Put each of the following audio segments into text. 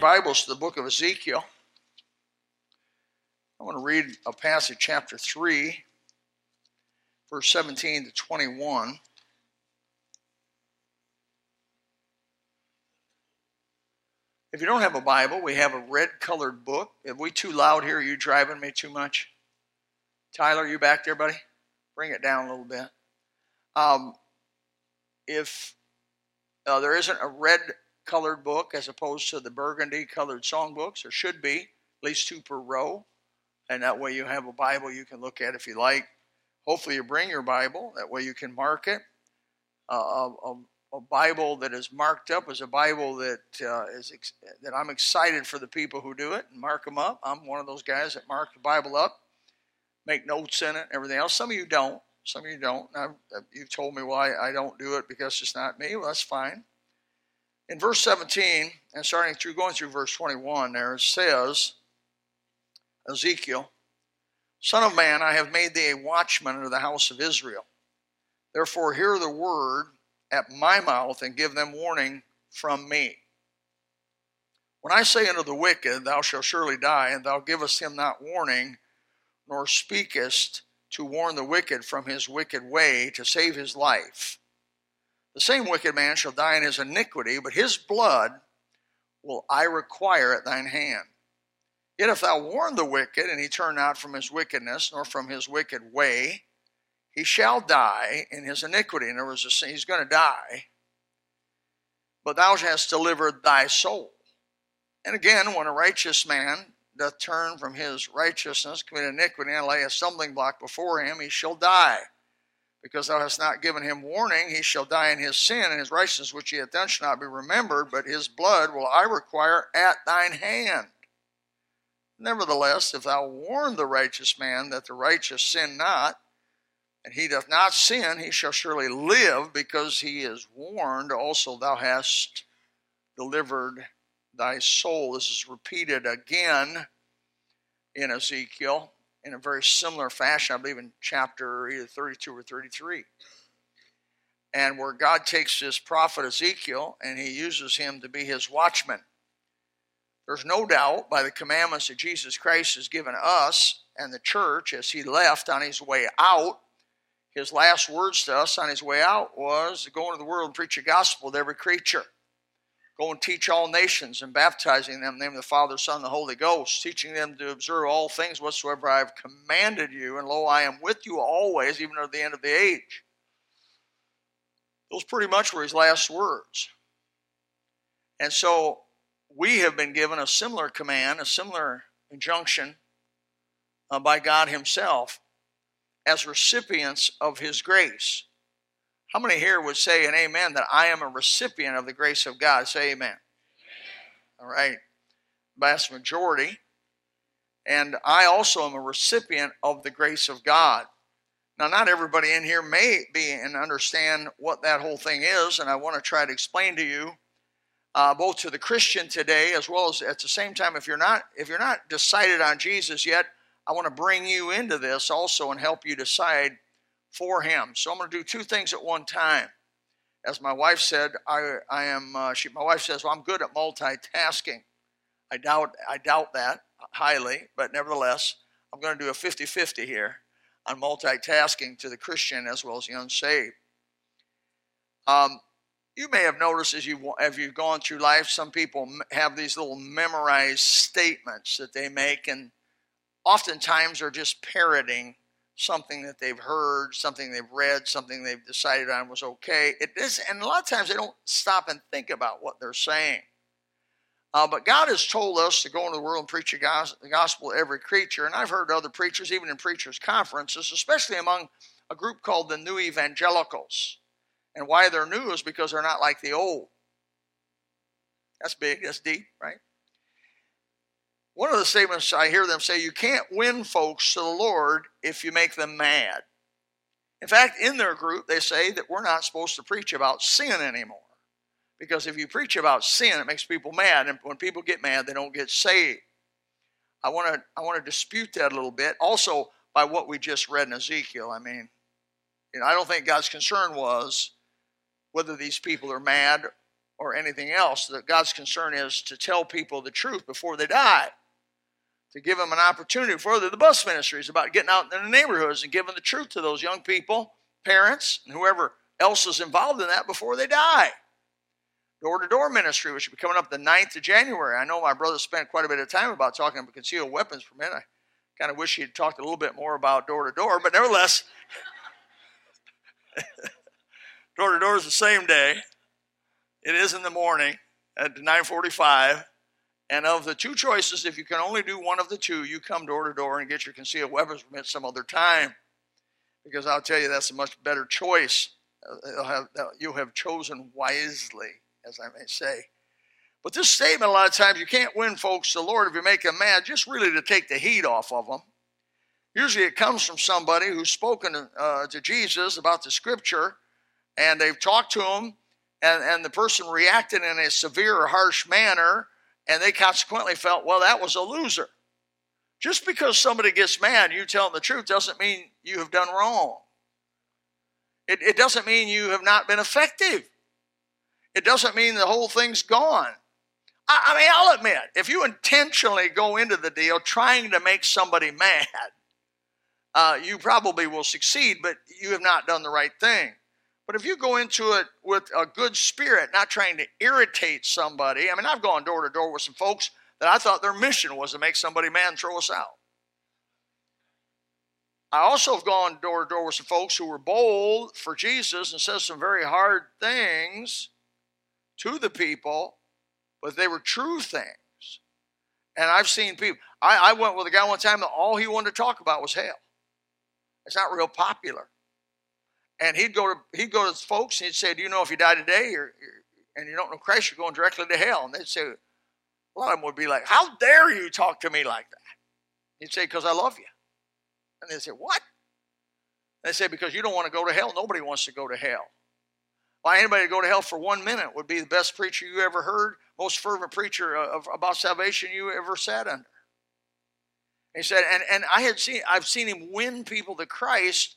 your Bibles to the book of Ezekiel. I want to read a passage, chapter 3, verse 17 to 21. If you don't have a Bible, we have a red colored book. Are we too loud here? Are you driving me too much? Tyler, you back there, buddy? Bring it down a little bit. Um, if uh, there isn't a red colored book as opposed to the burgundy colored songbooks, there should be at least two per row and that way you have a Bible you can look at if you like. Hopefully, you bring your Bible. That way, you can mark it. Uh, a, a, Bible that is marked up is a Bible that uh, is ex- that I'm excited for the people who do it and mark them up. I'm one of those guys that mark the Bible up, make notes in it, everything else. Some of you don't. Some of you don't. I've, you've told me why I don't do it because it's not me. Well, that's fine. In verse 17 and starting through going through verse 21, there it says. Ezekiel, Son of man, I have made thee a watchman of the house of Israel. Therefore, hear the word at my mouth and give them warning from me. When I say unto the wicked, Thou shalt surely die, and thou givest him not warning, nor speakest to warn the wicked from his wicked way to save his life, the same wicked man shall die in his iniquity, but his blood will I require at thine hand. Yet if thou warn the wicked, and he turn not from his wickedness, nor from his wicked way, he shall die in his iniquity. In other words, he's going to die. But thou hast delivered thy soul. And again, when a righteous man doth turn from his righteousness, commit iniquity, and lay a stumbling block before him, he shall die. Because thou hast not given him warning, he shall die in his sin, and his righteousness which he hath done shall not be remembered, but his blood will I require at thine hand. Nevertheless, if thou warn the righteous man that the righteous sin not, and he doth not sin, he shall surely live because he is warned. Also, thou hast delivered thy soul. This is repeated again in Ezekiel in a very similar fashion, I believe in chapter either 32 or 33. And where God takes this prophet Ezekiel and he uses him to be his watchman. There's no doubt by the commandments that Jesus Christ has given us and the church as he left on his way out, his last words to us on his way out was to go into the world and preach the gospel to every creature. Go and teach all nations and baptizing them in the name of the Father, Son, and the Holy Ghost, teaching them to observe all things whatsoever I have commanded you, and lo, I am with you always, even to the end of the age. Those pretty much were his last words. And so we have been given a similar command, a similar injunction uh, by God Himself as recipients of His grace. How many here would say an amen that I am a recipient of the grace of God? Say amen. amen. All right. Vast majority. And I also am a recipient of the grace of God. Now, not everybody in here may be and understand what that whole thing is, and I want to try to explain to you uh, both to the Christian today as well as at the same time. If you're not if you're not decided on Jesus yet, I want to bring you into this also and help you decide for Him. So I'm going to do two things at one time. As my wife said, I I am. Uh, she my wife says, well, I'm good at multitasking. I doubt I doubt that highly, but nevertheless, I'm going to do a 50-50 here on multitasking to the Christian as well as the unsaved. Um, you may have noticed as you've, as you've gone through life, some people have these little memorized statements that they make, and oftentimes are just parroting something that they've heard, something they've read, something they've decided on was okay. It is, and a lot of times they don't stop and think about what they're saying. Uh, but God has told us to go into the world and preach the gospel to every creature. And I've heard other preachers, even in preachers' conferences, especially among a group called the New Evangelicals. And why they're new is because they're not like the old. That's big, that's deep, right? One of the statements I hear them say you can't win folks to the Lord if you make them mad. In fact, in their group, they say that we're not supposed to preach about sin anymore. Because if you preach about sin, it makes people mad. And when people get mad, they don't get saved. I want to I want to dispute that a little bit. Also, by what we just read in Ezekiel. I mean, you know, I don't think God's concern was whether these people are mad or anything else. That God's concern is to tell people the truth before they die to give them an opportunity. Further, the bus ministry is about getting out in the neighborhoods and giving the truth to those young people, parents, and whoever else is involved in that before they die. Door to door ministry, which will be coming up the 9th of January. I know my brother spent quite a bit of time about talking about concealed weapons for. I kind of wish he had talked a little bit more about door to door, but nevertheless, door to door is the same day. It is in the morning at 945. And of the two choices, if you can only do one of the two, you come door to door and get your concealed weapons permit some other time. Because I'll tell you, that's a much better choice. You have chosen wisely, as I may say. But this statement, a lot of times, you can't win folks the Lord if you make them mad, just really to take the heat off of them. Usually it comes from somebody who's spoken uh, to Jesus about the scripture, and they've talked to him, and, and the person reacted in a severe or harsh manner, and they consequently felt, well, that was a loser. Just because somebody gets mad, you tell them the truth, doesn't mean you have done wrong. It, it doesn't mean you have not been effective. It doesn't mean the whole thing's gone. I, I mean, I'll admit, if you intentionally go into the deal trying to make somebody mad, uh, you probably will succeed, but you have not done the right thing. But if you go into it with a good spirit, not trying to irritate somebody, I mean, I've gone door to door with some folks that I thought their mission was to make somebody mad and throw us out. I also have gone door to door with some folks who were bold for Jesus and said some very hard things to the people, but they were true things. And I've seen people, I, I went with a guy one time that all he wanted to talk about was hell. It's not real popular and he'd go to he'd go to folks and he'd say, "Do you know if you die today, or, and you don't know Christ, you're going directly to hell?" And they'd say, a lot of them would be like, "How dare you talk to me like that?" He'd say, "Because I love you." And they'd say, "What?" They say, "Because you don't want to go to hell. Nobody wants to go to hell." Why anybody to go to hell for one minute would be the best preacher you ever heard, most fervent preacher of, about salvation you ever sat under. He said, and, and I had seen I've seen him win people to Christ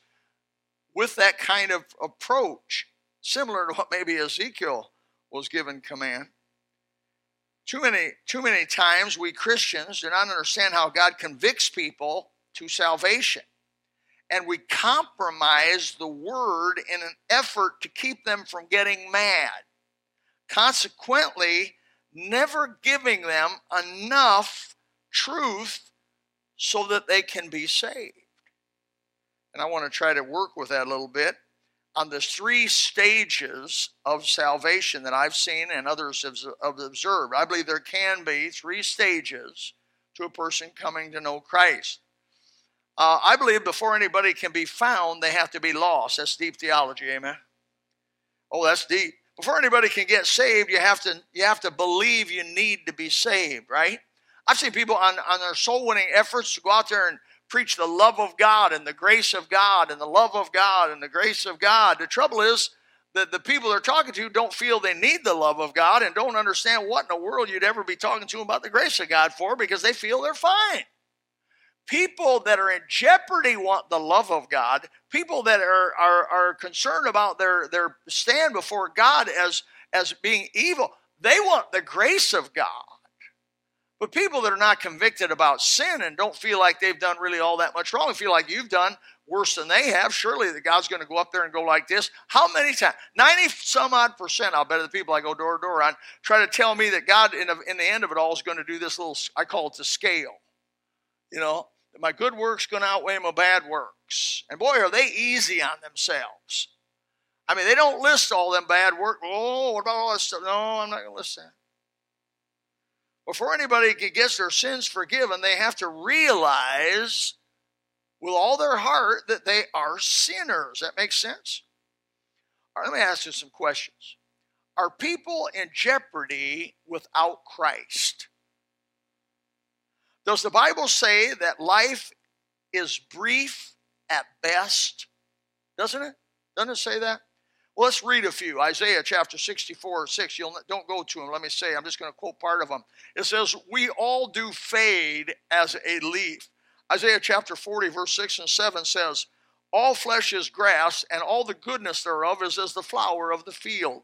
with that kind of approach, similar to what maybe Ezekiel was given command. Too many, too many times we Christians do not understand how God convicts people to salvation. And we compromise the word in an effort to keep them from getting mad. Consequently, never giving them enough truth so that they can be saved and I want to try to work with that a little bit on the three stages of salvation that I've seen and others have observed. I believe there can be three stages to a person coming to know Christ. Uh, I believe before anybody can be found, they have to be lost. That's deep theology, amen. Oh, that's deep. Before anybody can get saved, you have to you have to believe you need to be saved, right? I've seen people on, on their soul winning efforts to go out there and preach the love of God and the grace of God and the love of God and the grace of God. The trouble is that the people they're talking to don't feel they need the love of God and don't understand what in the world you'd ever be talking to them about the grace of God for because they feel they're fine. People that are in jeopardy want the love of God. People that are, are, are concerned about their, their stand before God as, as being evil, they want the grace of God. But people that are not convicted about sin and don't feel like they've done really all that much wrong, feel like you've done worse than they have, surely the God's going to go up there and go like this. How many times? 90 some odd percent, I'll bet, of the people I go door to door on try to tell me that God, in the, in the end of it all, is going to do this little, I call it the scale. You know, that my good works going to outweigh my bad works. And boy, are they easy on themselves. I mean, they don't list all them bad work. Oh, what about all this stuff? No, I'm not going to list that. Before anybody gets their sins forgiven, they have to realize with all their heart that they are sinners. That makes sense? All right, let me ask you some questions. Are people in jeopardy without Christ? Does the Bible say that life is brief at best? Doesn't it? Doesn't it say that? Well, let's read a few. Isaiah chapter 64, 6. You'll, don't go to them. Let me say, I'm just going to quote part of them. It says, We all do fade as a leaf. Isaiah chapter 40, verse 6 and 7 says, All flesh is grass, and all the goodness thereof is as the flower of the field.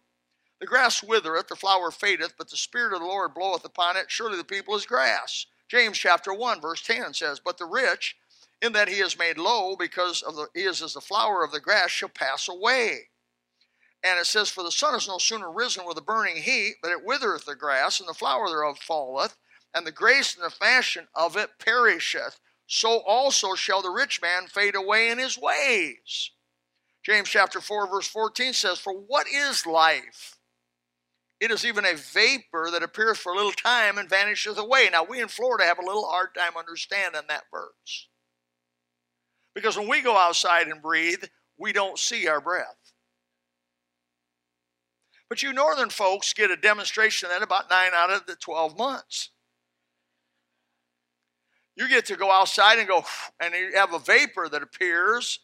The grass withereth, the flower fadeth, but the Spirit of the Lord bloweth upon it. Surely the people is grass. James chapter 1, verse 10 says, But the rich, in that he is made low, because of the, he is as the flower of the grass, shall pass away. And it says, For the sun is no sooner risen with a burning heat, but it withereth the grass, and the flower thereof falleth, and the grace and the fashion of it perisheth. So also shall the rich man fade away in his ways. James chapter 4, verse 14 says, For what is life? It is even a vapor that appeareth for a little time and vanisheth away. Now, we in Florida have a little hard time understanding that verse. Because when we go outside and breathe, we don't see our breath. But you northern folks get a demonstration of that about nine out of the 12 months. You get to go outside and go, and you have a vapor that appears.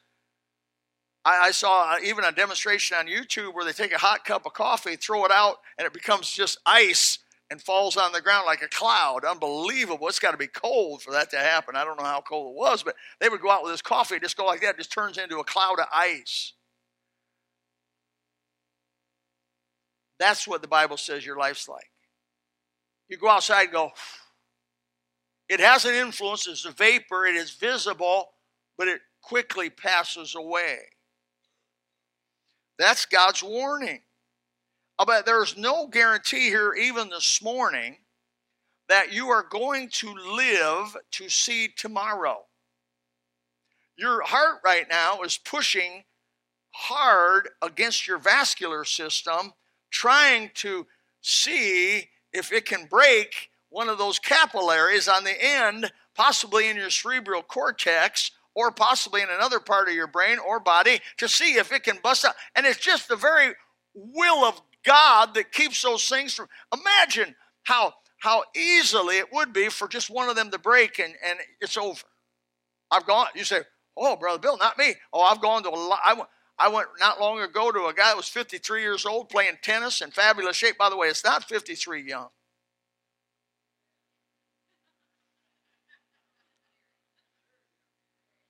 I, I saw uh, even a demonstration on YouTube where they take a hot cup of coffee, throw it out, and it becomes just ice and falls on the ground like a cloud. Unbelievable. It's got to be cold for that to happen. I don't know how cold it was, but they would go out with this coffee, just go like that, just turns into a cloud of ice. That's what the Bible says your life's like. You go outside and go, it has an influence, it's a vapor, it is visible, but it quickly passes away. That's God's warning. But there's no guarantee here, even this morning, that you are going to live to see tomorrow. Your heart right now is pushing hard against your vascular system trying to see if it can break one of those capillaries on the end, possibly in your cerebral cortex or possibly in another part of your brain or body, to see if it can bust out. And it's just the very will of God that keeps those things from. Imagine how how easily it would be for just one of them to break and, and it's over. I've gone. You say, "Oh, brother Bill, not me." Oh, I've gone to a lot. I. I went not long ago to a guy that was 53 years old playing tennis in fabulous shape. By the way, it's not 53 young.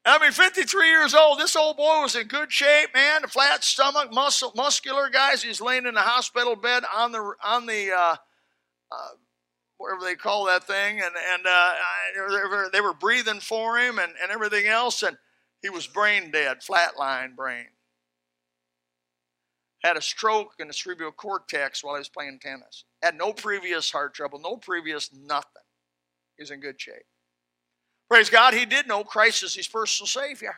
I mean, 53 years old. This old boy was in good shape, man. A flat stomach, muscle, muscular guys. He's laying in a hospital bed on the on the uh, uh, whatever they call that thing, and and uh, they were breathing for him and, and everything else, and he was brain dead, flatline brain had a stroke in the cerebral cortex while he was playing tennis. Had no previous heart trouble, no previous nothing. He's in good shape. Praise God, he did know Christ as his personal Savior.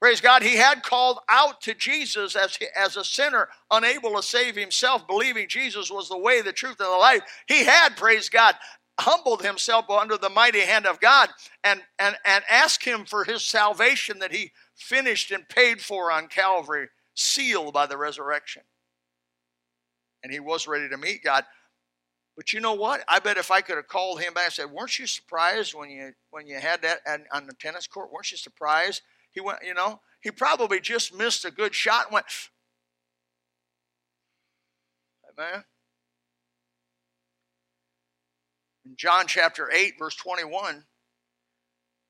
Praise God, he had called out to Jesus as, as a sinner, unable to save himself, believing Jesus was the way, the truth, and the life. He had, praise God, humbled himself under the mighty hand of God and, and, and asked him for his salvation that he finished and paid for on Calvary sealed by the resurrection. And he was ready to meet God. But you know what? I bet if I could have called him back and said, "Weren't you surprised when you when you had that on the tennis court? Weren't you surprised?" He went, you know, he probably just missed a good shot and went, "Amen." In John chapter 8, verse 21,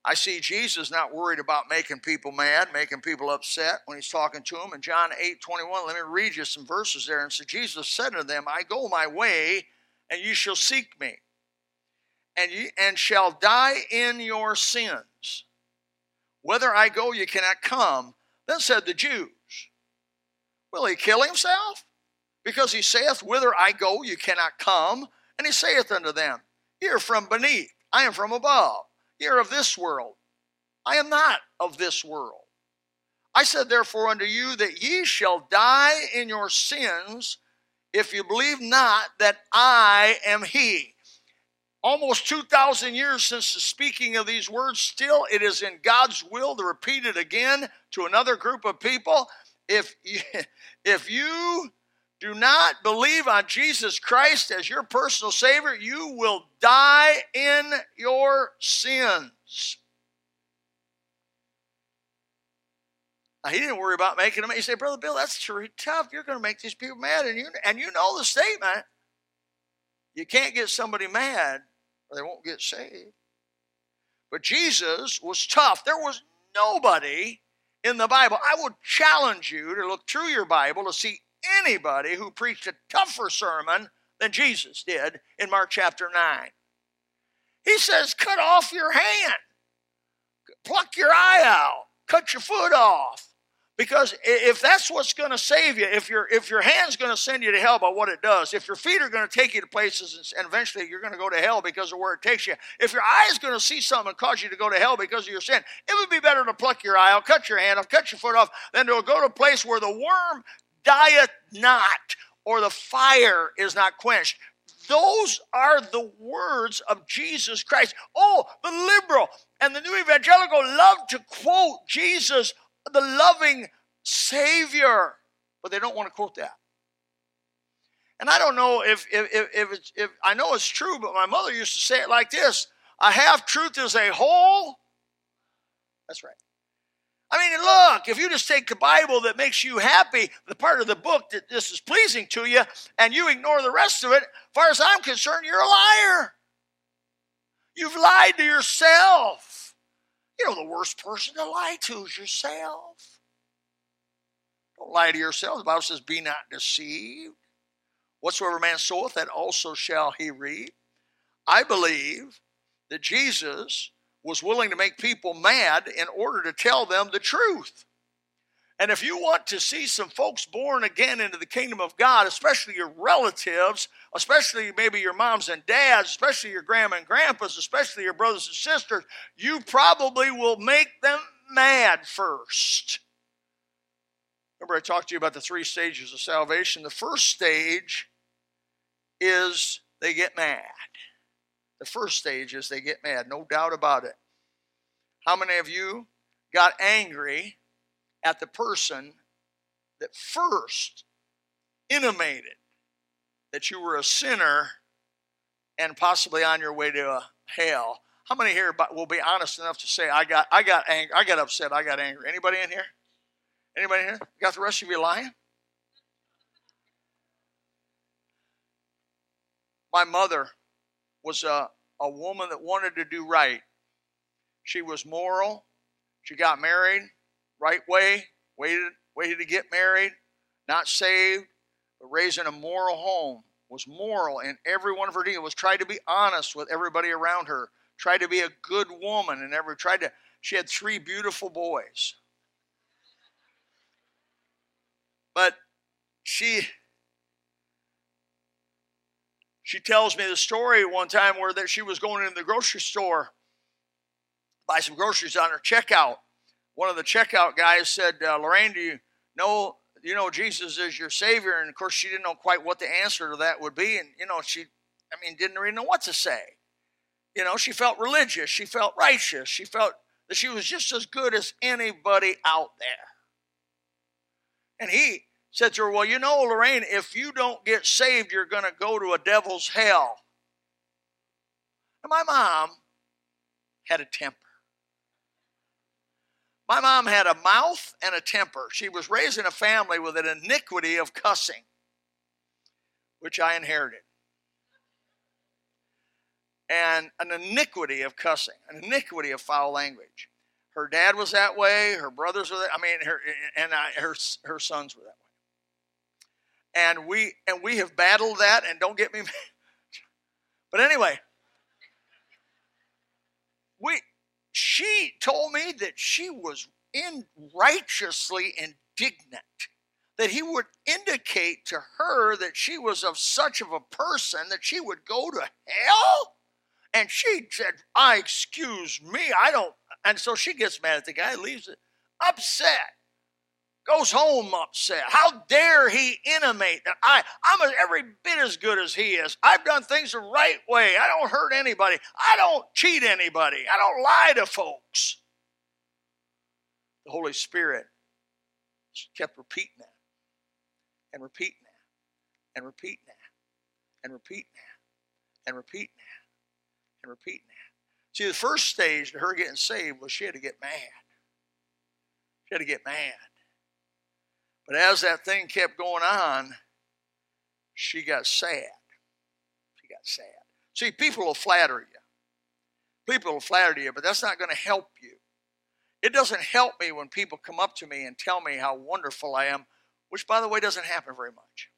I see Jesus not worried about making people mad, making people upset when he's talking to them. In John 8 21, let me read you some verses there. And so Jesus said to them, I go my way, and you shall seek me, and, you, and shall die in your sins. Whither I go, you cannot come. Then said the Jews, Will he kill himself? Because he saith, Whither I go, you cannot come. And he saith unto them, Ye are from beneath, I am from above. You're of this world. I am not of this world. I said, therefore, unto you that ye shall die in your sins if you believe not that I am He. Almost 2,000 years since the speaking of these words, still it is in God's will to repeat it again to another group of people. If you, if you do not believe on Jesus Christ as your personal Savior, you will die in your sins. Now, he didn't worry about making them. He said, Brother Bill, that's pretty tough. You're going to make these people mad. And you, and you know the statement. You can't get somebody mad or they won't get saved. But Jesus was tough. There was nobody in the Bible. I would challenge you to look through your Bible to see anybody who preached a tougher sermon than Jesus did in Mark chapter 9. He says, cut off your hand, pluck your eye out, cut your foot off. Because if that's what's going to save you, if your if your hand's going to send you to hell by what it does, if your feet are going to take you to places and, eventually you're going to go to hell because of where it takes you, if your eye is going to see something and cause you to go to hell because of your sin, it would be better to pluck your eye out, cut your hand off, cut your foot off, than to go to a place where the worm dieth not or the fire is not quenched. Those are the words of Jesus Christ. Oh, the liberal and the new evangelical love to quote Jesus the loving Savior, but they don't want to quote that. And I don't know if if if, if, if I know it's true, but my mother used to say it like this: "A half truth is a whole." That's right. I mean, look, if you just take the Bible that makes you happy, the part of the book that this is pleasing to you, and you ignore the rest of it, as far as I'm concerned, you're a liar. You've lied to yourself. You know, the worst person to lie to is yourself. Don't lie to yourself. The Bible says, Be not deceived. Whatsoever man soweth, that also shall he reap. I believe that Jesus was willing to make people mad in order to tell them the truth. And if you want to see some folks born again into the kingdom of God, especially your relatives, especially maybe your moms and dads, especially your grandma and grandpas, especially your brothers and sisters, you probably will make them mad first. Remember, I talked to you about the three stages of salvation. The first stage is they get mad. The first stage is they get mad, no doubt about it. How many of you got angry at the person that first intimated that you were a sinner and possibly on your way to hell. How many here will be honest enough to say I got I got angry, I got upset, I got angry? Anybody in here? Anybody here? got the rest of you lying? My mother was a, a woman that wanted to do right. She was moral. She got married right way, waited, waited to get married, not saved, but raising a moral home, was moral in every one of her dealings, was tried to be honest with everybody around her, tried to be a good woman, and ever tried to. She had three beautiful boys. But she she tells me the story one time where that she was going into the grocery store buy some groceries on her checkout one of the checkout guys said, uh, Lorraine, do you know you know Jesus is your Savior? And of course, she didn't know quite what the answer to that would be, and you know, she, I mean, didn't really know what to say. You know, she felt religious, she felt righteous, she felt that she was just as good as anybody out there. And he said to her, Well, you know, Lorraine, if you don't get saved, you're going to go to a devil's hell. And my mom had a temper. My mom had a mouth and a temper. She was raised in a family with an iniquity of cussing, which I inherited. And an iniquity of cussing, an iniquity of foul language. Her dad was that way. Her brothers were that. I mean, her and I, her her sons were that way. And we and we have battled that. And don't get me. but anyway, we she told me that she was in righteously indignant that he would indicate to her that she was of such of a person that she would go to hell and she said i excuse me i don't And so she gets mad at the guy, leaves it upset goes home upset. How dare he intimate that I, I'm every bit as good as he is. I've done things the right way. I don't hurt anybody. I don't cheat anybody. I don't lie to folks. The Holy Spirit kept repeating that and repeating that and repeating that and repeating that and repeating that and repeating that. See, the first stage to her getting saved was she had to get mad. She had to get mad. But as that thing kept going on, she got sad. She got sad. See, people will flatter you. People will flatter you, but that's not going to help you. It doesn't help me when people come up to me and tell me how wonderful I am, which, by the way, doesn't happen very much.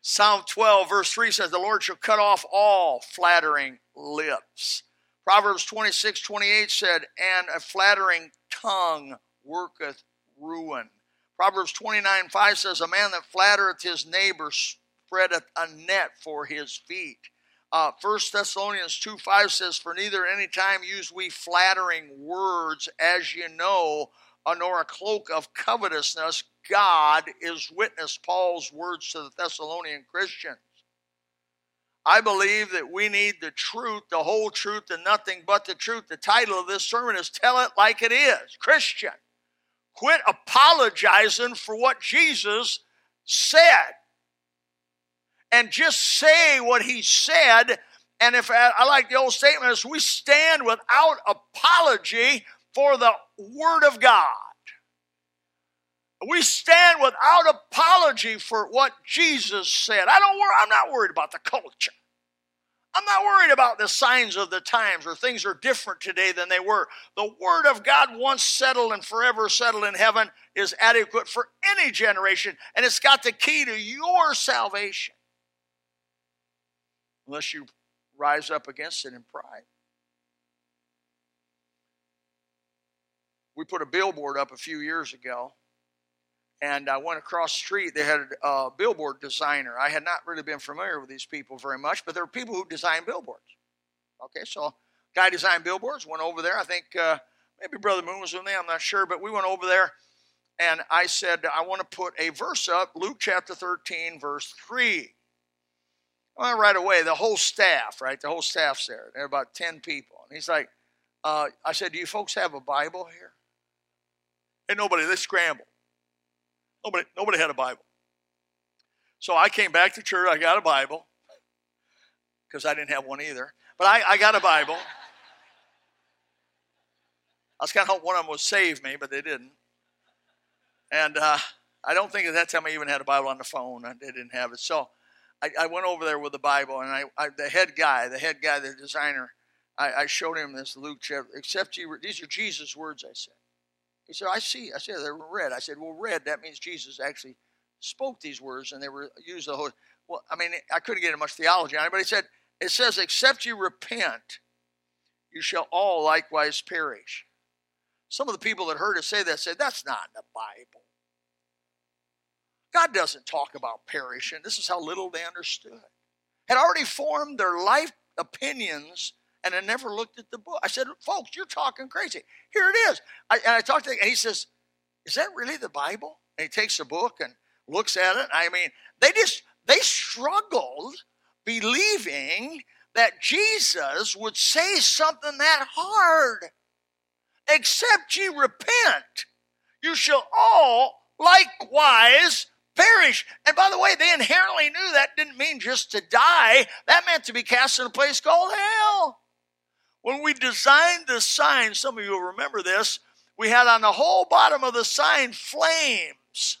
Psalm 12, verse 3 says, The Lord shall cut off all flattering lips. Proverbs 26, 28 said, And a flattering tongue worketh ruin. Proverbs 29, 5 says, A man that flattereth his neighbor spreadeth a net for his feet. Uh, 1 Thessalonians 2 5 says, For neither any time use we flattering words, as you know, uh, nor a cloak of covetousness. God is witness, Paul's words to the Thessalonian Christians. I believe that we need the truth, the whole truth, and nothing but the truth. The title of this sermon is Tell It Like It Is. Christian, quit apologizing for what Jesus said and just say what he said. And if uh, I like the old statement is we stand without apology for the word of God. We stand without apology for what Jesus said. I don't worry, I'm not worried about the culture. I'm not worried about the signs of the times or things are different today than they were. The Word of God, once settled and forever settled in heaven, is adequate for any generation, and it's got the key to your salvation. Unless you rise up against it in pride. We put a billboard up a few years ago and I went across the street. They had a billboard designer. I had not really been familiar with these people very much, but there were people who design billboards. Okay, so guy designed billboards. Went over there. I think uh, maybe Brother Moon was in there. I'm not sure, but we went over there, and I said I want to put a verse up, Luke chapter 13, verse three. Well, right away, the whole staff, right? The whole staff's there. There are about 10 people. And he's like, uh, I said, Do you folks have a Bible here? And nobody, they scrambled. Nobody, nobody had a Bible. So I came back to church. I got a Bible because I didn't have one either. But I, I got a Bible. I was kind of hoping one of them would save me, but they didn't. And uh, I don't think at that time I even had a Bible on the phone. They didn't have it. So I, I went over there with the Bible, and I, I, the head guy, the head guy, the designer, I, showed him this Luke chapter. Except you, these are Jesus' words. I said, he said, I see. I said, they're red. I said, well, red, that means Jesus actually spoke these words and they were used the whole. Well, I mean, I couldn't get much theology on it, but he said, it says, except you repent, you shall all likewise perish. Some of the people that heard us say that said, that's not in the Bible. God doesn't talk about perishing. This is how little they understood. Had already formed their life opinions and I never looked at the book. I said, folks, you're talking crazy. Here it is. I, and I talked to him, and he says, is that really the Bible? And he takes the book and looks at it. I mean, they just, they struggled believing that Jesus would say something that hard. Except ye repent, you shall all likewise perish. And by the way, they inherently knew that didn't mean just to die, that meant to be cast in a place called hell. When we designed the sign, some of you will remember this, we had on the whole bottom of the sign flames.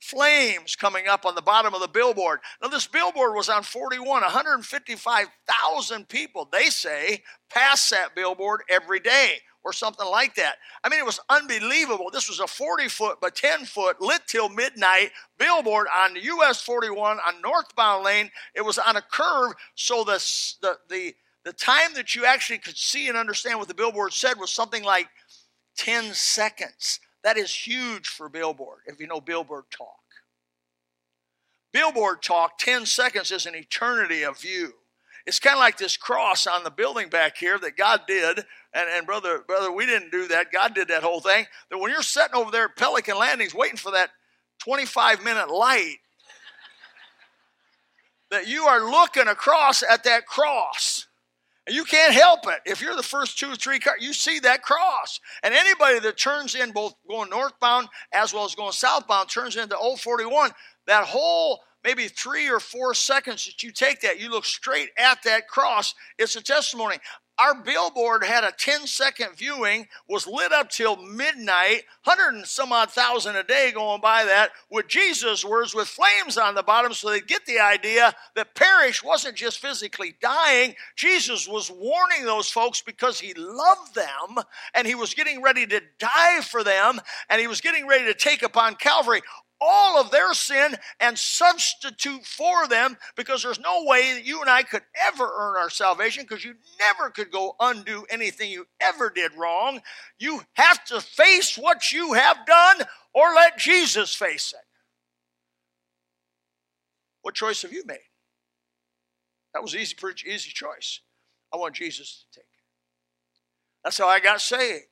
Flames coming up on the bottom of the billboard. Now, this billboard was on 41, 155,000 people, they say, pass that billboard every day or something like that. I mean, it was unbelievable. This was a 40 foot by 10 foot lit till midnight billboard on US 41 on northbound lane. It was on a curve, so the, the, the the time that you actually could see and understand what the billboard said was something like 10 seconds. That is huge for billboard, if you know billboard talk. Billboard talk, 10 seconds is an eternity of view. it's kind of like this cross on the building back here that God did. And, and brother, brother, we didn't do that. God did that whole thing. That when you're sitting over there at Pelican Landings waiting for that 25 minute light, that you are looking across at that cross. You can't help it. If you're the first two or three cars, you see that cross. And anybody that turns in both going northbound as well as going southbound turns into Old 041, that whole maybe three or four seconds that you take that, you look straight at that cross. It's a testimony. Our billboard had a 10 second viewing, was lit up till midnight, 100 and some odd thousand a day going by that, with Jesus' words with flames on the bottom so they get the idea that perish wasn't just physically dying. Jesus was warning those folks because he loved them and he was getting ready to die for them and he was getting ready to take upon Calvary all of their sin and substitute for them because there's no way that you and I could ever earn our salvation because you never could go undo anything you ever did wrong. You have to face what you have done or let Jesus face it. What choice have you made? That was easy, pretty easy choice. I want Jesus to take it. That's how I got saved.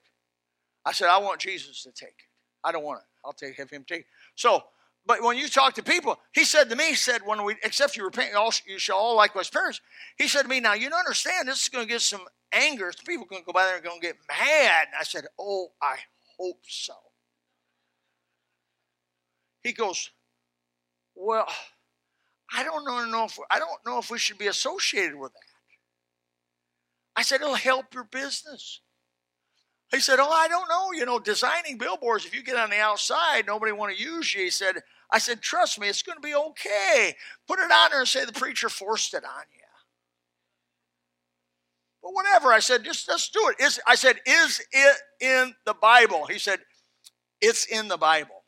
I said, I want Jesus to take it. I don't want it. I'll take have him take. It. So, but when you talk to people, he said to me, he said, when we, except you repent, you shall all likewise perish. He said to me, now you don't understand, this is going to get some anger. Some People are going to go by there and going to get mad. And I said, oh, I hope so. He goes, well, I don't know if I don't know if we should be associated with that. I said it'll help your business. He said, "Oh, I don't know. You know, designing billboards. If you get on the outside, nobody want to use you." He said, "I said, trust me, it's going to be okay. Put it on there and say the preacher forced it on you." But whatever. I said, just let's do it. Is I said, is it in the Bible? He said, it's in the Bible.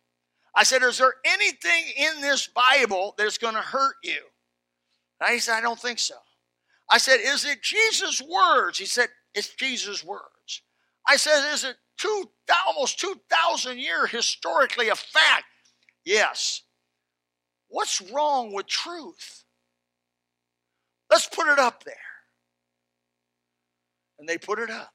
I said, is there anything in this Bible that's going to hurt you? And he said, I don't think so. I said, is it Jesus' words? He said, it's Jesus' words. I said, is it two, almost 2,000 year historically a fact? Yes. What's wrong with truth? Let's put it up there. And they put it up.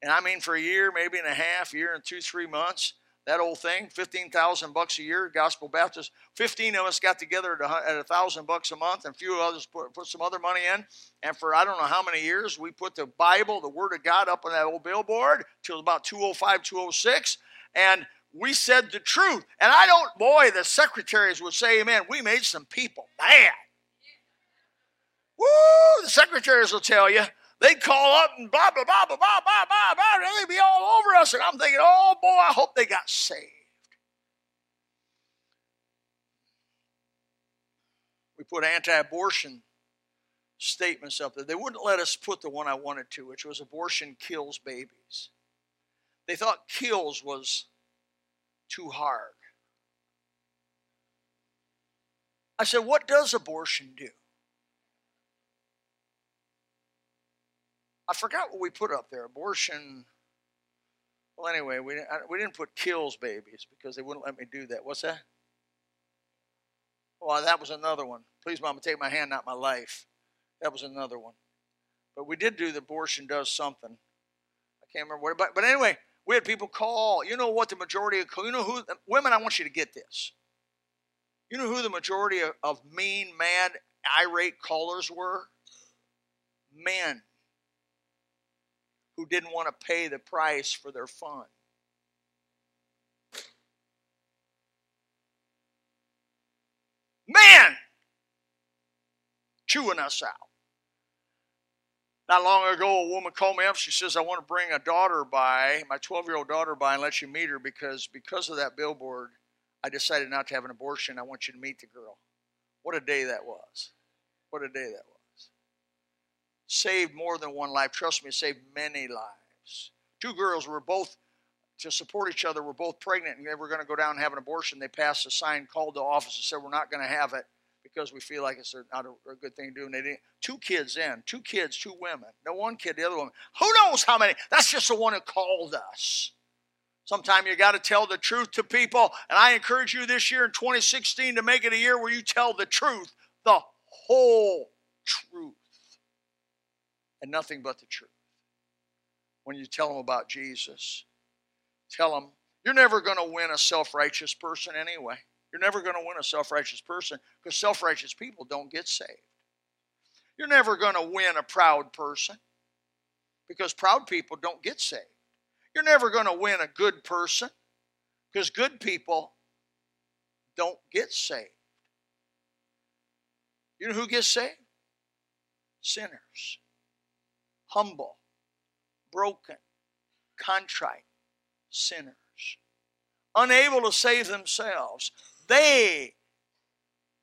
And I mean, for a year, maybe and a half, year and two, three months, that old thing, 15,000 bucks a year, Gospel Baptist. 15 of us got together at a thousand bucks a month, and a few others put, put some other money in. And for I don't know how many years, we put the Bible, the Word of God, up on that old billboard till about 205, 206. And we said the truth. And I don't, boy, the secretaries would say, Amen. We made some people mad. Woo! The secretaries will tell you they'd call up and blah, blah, blah, blah, blah, blah, blah, blah. They'd be all over us. And I'm thinking, oh boy, I hope they got saved. We put anti abortion statements up there. They wouldn't let us put the one I wanted to, which was abortion kills babies. They thought kills was too hard. I said, What does abortion do? I forgot what we put up there. Abortion. Well, anyway, we didn't, we didn't put kills babies because they wouldn't let me do that. What's that? Well, that was another one. Please, Mama, take my hand, not my life. That was another one. But we did do the abortion does something. I can't remember what. But, but anyway, we had people call. You know what the majority of you know who women. I want you to get this. You know who the majority of, of mean, mad, irate callers were? Men who didn't want to pay the price for their fun. Man, chewing us out. Not long ago, a woman called me up. She says, I want to bring a daughter by, my 12 year old daughter by, and let you meet her because because of that billboard, I decided not to have an abortion. I want you to meet the girl. What a day that was. What a day that was saved more than one life. Trust me, saved many lives. Two girls were both to support each other, were both pregnant, and they were going to go down and have an abortion. They passed a sign, called the office, and said, We're not going to have it because we feel like it's not a, a good thing to do. And they didn't. Two kids in, two kids, two women. No one kid, the other woman. Who knows how many? That's just the one who called us. Sometime you got to tell the truth to people. And I encourage you this year in 2016 to make it a year where you tell the truth, the whole truth. And nothing but the truth. When you tell them about Jesus, tell them you're never going to win a self righteous person anyway. You're never going to win a self righteous person because self righteous people don't get saved. You're never going to win a proud person because proud people don't get saved. You're never going to win a good person because good people don't get saved. You know who gets saved? Sinners. Humble, broken, contrite sinners. Unable to save themselves. They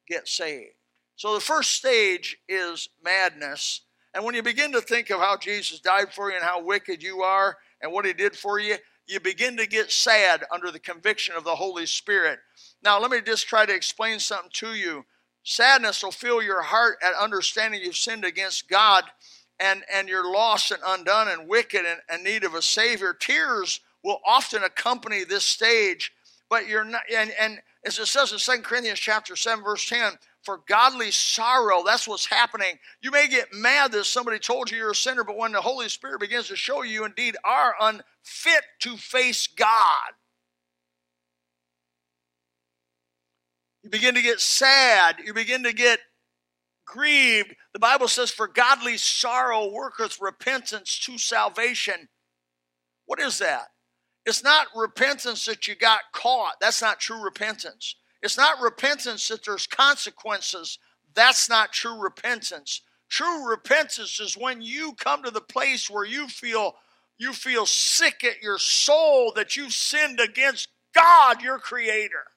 get saved. So the first stage is madness. And when you begin to think of how Jesus died for you and how wicked you are and what he did for you, you begin to get sad under the conviction of the Holy Spirit. Now, let me just try to explain something to you. Sadness will fill your heart at understanding you've sinned against God and, and you're lost and undone and wicked and in need of a Savior. Tears will often accompany this stage, but you're not, and, and as it says in 2 Corinthians chapter 7, verse 10, for godly sorrow. That's what's happening. You may get mad that somebody told you you're a sinner, but when the Holy Spirit begins to show you indeed are unfit to face God, you begin to get sad. You begin to get grieved. The Bible says, For godly sorrow worketh repentance to salvation. What is that? It's not repentance that you got caught. That's not true repentance. It's not repentance that there's consequences. That's not true repentance. True repentance is when you come to the place where you feel you feel sick at your soul that you've sinned against God, your creator.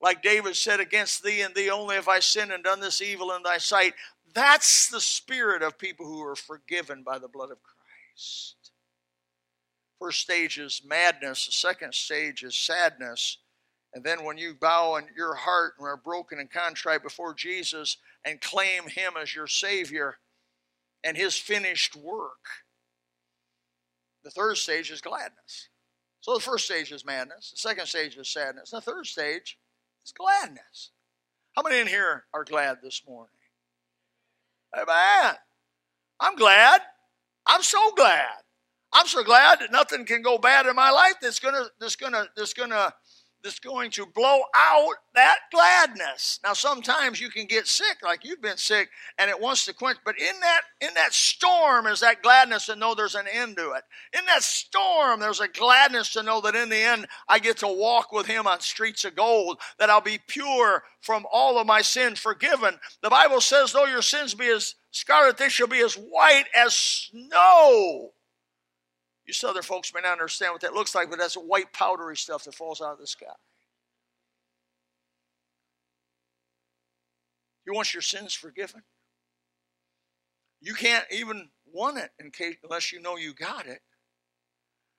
Like David said, against thee and thee only have I sinned and done this evil in thy sight. That's the spirit of people who are forgiven by the blood of Christ. First stage is madness, the second stage is sadness. And then when you bow in your heart and are broken and contrite before Jesus and claim Him as your Savior and His finished work, the third stage is gladness. So the first stage is madness, the second stage is sadness, the third stage is gladness. How many in here are glad this morning? Amen. I'm glad. I'm so glad. I'm so glad that nothing can go bad in my life that's gonna that's gonna that's gonna that's going to blow out that gladness. Now sometimes you can get sick like you've been sick and it wants to quench, but in that in that storm is that gladness to know there's an end to it. In that storm there's a gladness to know that in the end I get to walk with him on streets of gold, that I'll be pure from all of my sins forgiven. The Bible says though your sins be as scarlet they shall be as white as snow. You southern folks may not understand what that looks like, but that's white powdery stuff that falls out of the sky. You want your sins forgiven? You can't even want it case, unless you know you got it.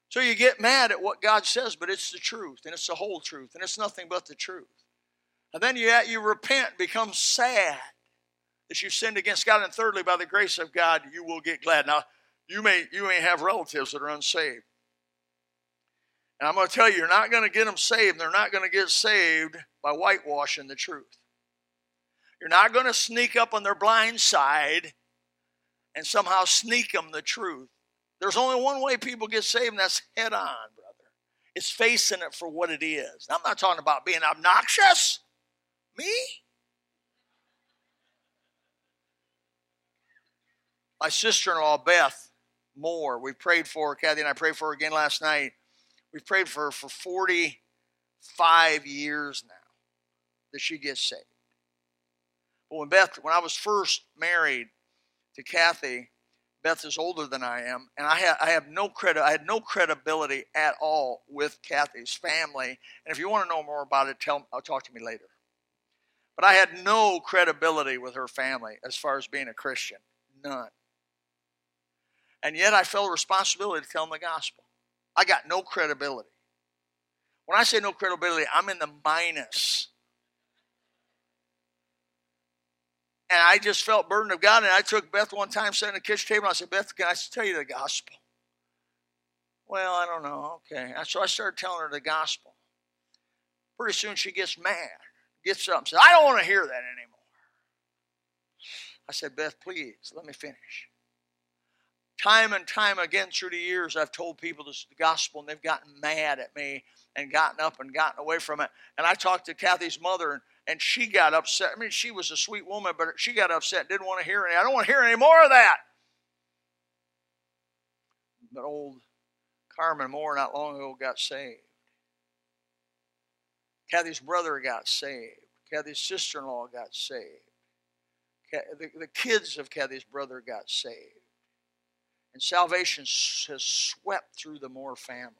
So you get mad at what God says, but it's the truth, and it's the whole truth, and it's nothing but the truth. And then you, you repent, become sad that you've sinned against God, and thirdly, by the grace of God, you will get glad. Now, you may, you may have relatives that are unsaved. And I'm going to tell you, you're not going to get them saved. They're not going to get saved by whitewashing the truth. You're not going to sneak up on their blind side and somehow sneak them the truth. There's only one way people get saved, and that's head on, brother. It's facing it for what it is. I'm not talking about being obnoxious. Me? My sister in law, Beth, more. We prayed for. Kathy and I prayed for her again last night. We've prayed for her for 45 years now that she gets saved. But when Beth, when I was first married to Kathy, Beth is older than I am, and I I have no credit. I had no credibility at all with Kathy's family. And if you want to know more about it, tell I'll talk to me later. But I had no credibility with her family as far as being a Christian, none. And yet I felt a responsibility to tell them the gospel. I got no credibility. When I say no credibility, I'm in the minus. And I just felt burden of God. And I took Beth one time, sat at the kitchen table, and I said, Beth, can I tell you the gospel? Well, I don't know. Okay. So I started telling her the gospel. Pretty soon she gets mad, gets up, and says, I don't want to hear that anymore. I said, Beth, please, let me finish. Time and time again through the years, I've told people this the gospel, and they've gotten mad at me and gotten up and gotten away from it. And I talked to Kathy's mother, and, and she got upset. I mean, she was a sweet woman, but she got upset, didn't want to hear any. I don't want to hear any more of that. But old Carmen Moore, not long ago, got saved. Kathy's brother got saved. Kathy's sister in law got saved. The, the kids of Kathy's brother got saved. And salvation has swept through the Moore family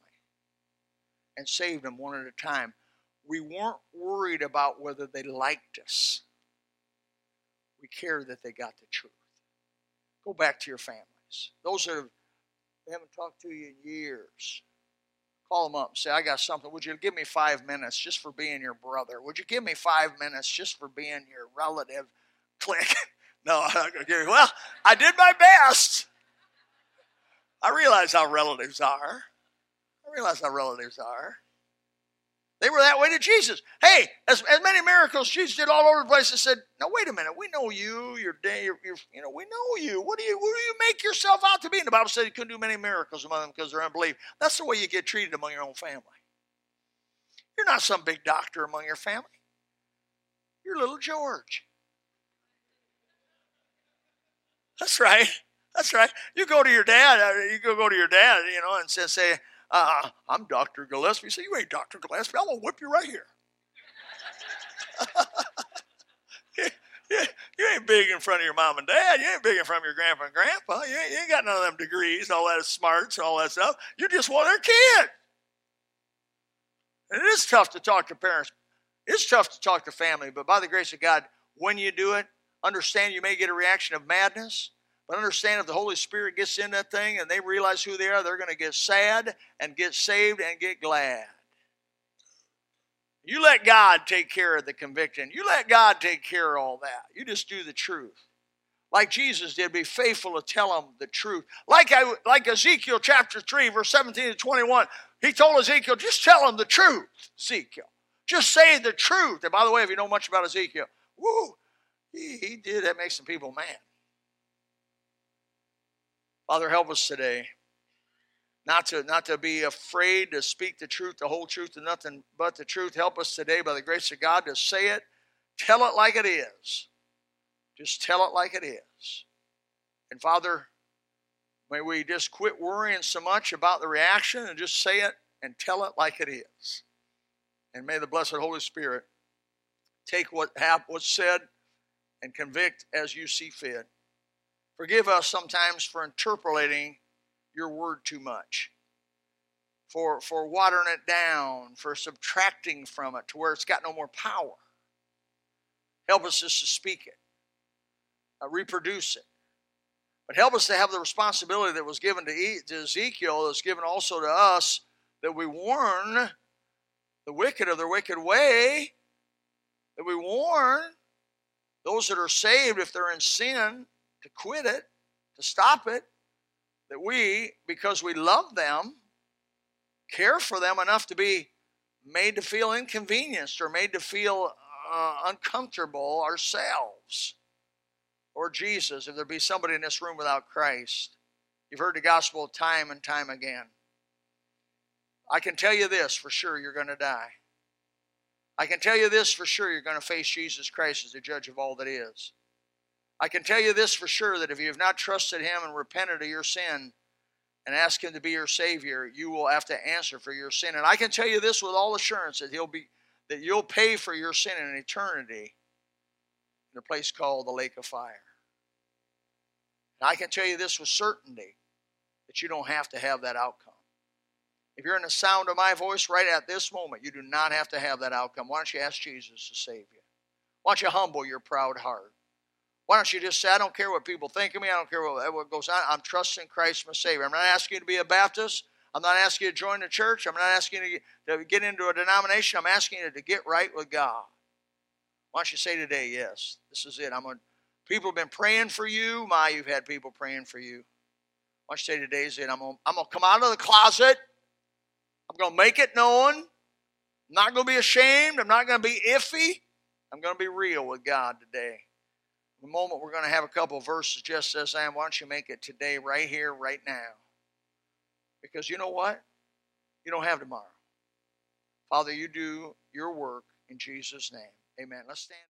and saved them one at a time. We weren't worried about whether they liked us. We cared that they got the truth. Go back to your families. Those that have, haven't talked to you in years, call them up and say, I got something. Would you give me five minutes just for being your brother? Would you give me five minutes just for being your relative? Click. no, I'm not going to give you. Well, I did my best. I realize how relatives are. I realize how relatives are. They were that way to Jesus. Hey, as, as many miracles Jesus did all over the place, they said, "Now wait a minute. We know you. You're, you're, you're, you know, we know you. What do you, what do you make yourself out to be?" And the Bible said he couldn't do many miracles among them because they're unbelief. That's the way you get treated among your own family. You're not some big doctor among your family. You're little George. That's right. That's right. You go to your dad. Uh, you go go to your dad, you know, and say, say uh, I'm Dr. Gillespie. You Say, you ain't Dr. Gillespie. I'm going to whip you right here. you, ain't big in front of your mom and dad. You ain't big in front of your grandpa and grandpa. You ain't, you ain't got none of them degrees, and all that smarts, and all that stuff. You just want their kid. And it is tough to talk to parents. It's tough to talk to family, but by the grace of God, when you do it, understand you may get a reaction of madness but understand if the Holy Spirit gets in that thing and they realize who they are, they're going to get sad and get saved and get glad. You let God take care of the conviction. You let God take care of all that. You just do the truth. Like Jesus did, be faithful to tell them the truth. Like, I, like Ezekiel chapter 3, verse 17 to 21, he told Ezekiel, just tell them the truth, Ezekiel. Just say the truth. And by the way, if you know much about Ezekiel, woo, he, he did, that makes some people mad. Father, help us today not to not to be afraid to speak the truth, the whole truth, and nothing but the truth. Help us today by the grace of God to say it, tell it like it is. Just tell it like it is. And Father, may we just quit worrying so much about the reaction and just say it and tell it like it is. And may the blessed Holy Spirit take what have what's said and convict as you see fit. Forgive us sometimes for interpolating your word too much, for, for watering it down, for subtracting from it to where it's got no more power. Help us just to speak it, uh, reproduce it. But help us to have the responsibility that was given to, to Ezekiel, that's given also to us, that we warn the wicked of their wicked way, that we warn those that are saved if they're in sin, to quit it, to stop it, that we, because we love them, care for them enough to be made to feel inconvenienced or made to feel uh, uncomfortable ourselves. Or Jesus, if there be somebody in this room without Christ, you've heard the gospel time and time again. I can tell you this for sure you're going to die. I can tell you this for sure you're going to face Jesus Christ as the judge of all that is. I can tell you this for sure that if you have not trusted Him and repented of your sin and asked Him to be your Savior, you will have to answer for your sin. And I can tell you this with all assurance that He'll be that you'll pay for your sin in eternity in a place called the lake of fire. And I can tell you this with certainty that you don't have to have that outcome. If you're in the sound of my voice right at this moment, you do not have to have that outcome. Why don't you ask Jesus to save you? Why don't you humble your proud heart? Why don't you just say, I don't care what people think of me. I don't care what, what goes on. I'm trusting Christ my Savior. I'm not asking you to be a Baptist. I'm not asking you to join the church. I'm not asking you to get into a denomination. I'm asking you to get right with God. Why don't you say today, yes, this is it. I'm going people have been praying for you. My, you've had people praying for you. Why don't you say today is it? I'm going, I'm to come out of the closet. I'm going to make it known. I'm not going to be ashamed. I'm not going to be iffy. I'm going to be real with God today. A moment, we're going to have a couple verses just as I am. Why don't you make it today, right here, right now? Because you know what? You don't have tomorrow. Father, you do your work in Jesus' name. Amen. Let's stand.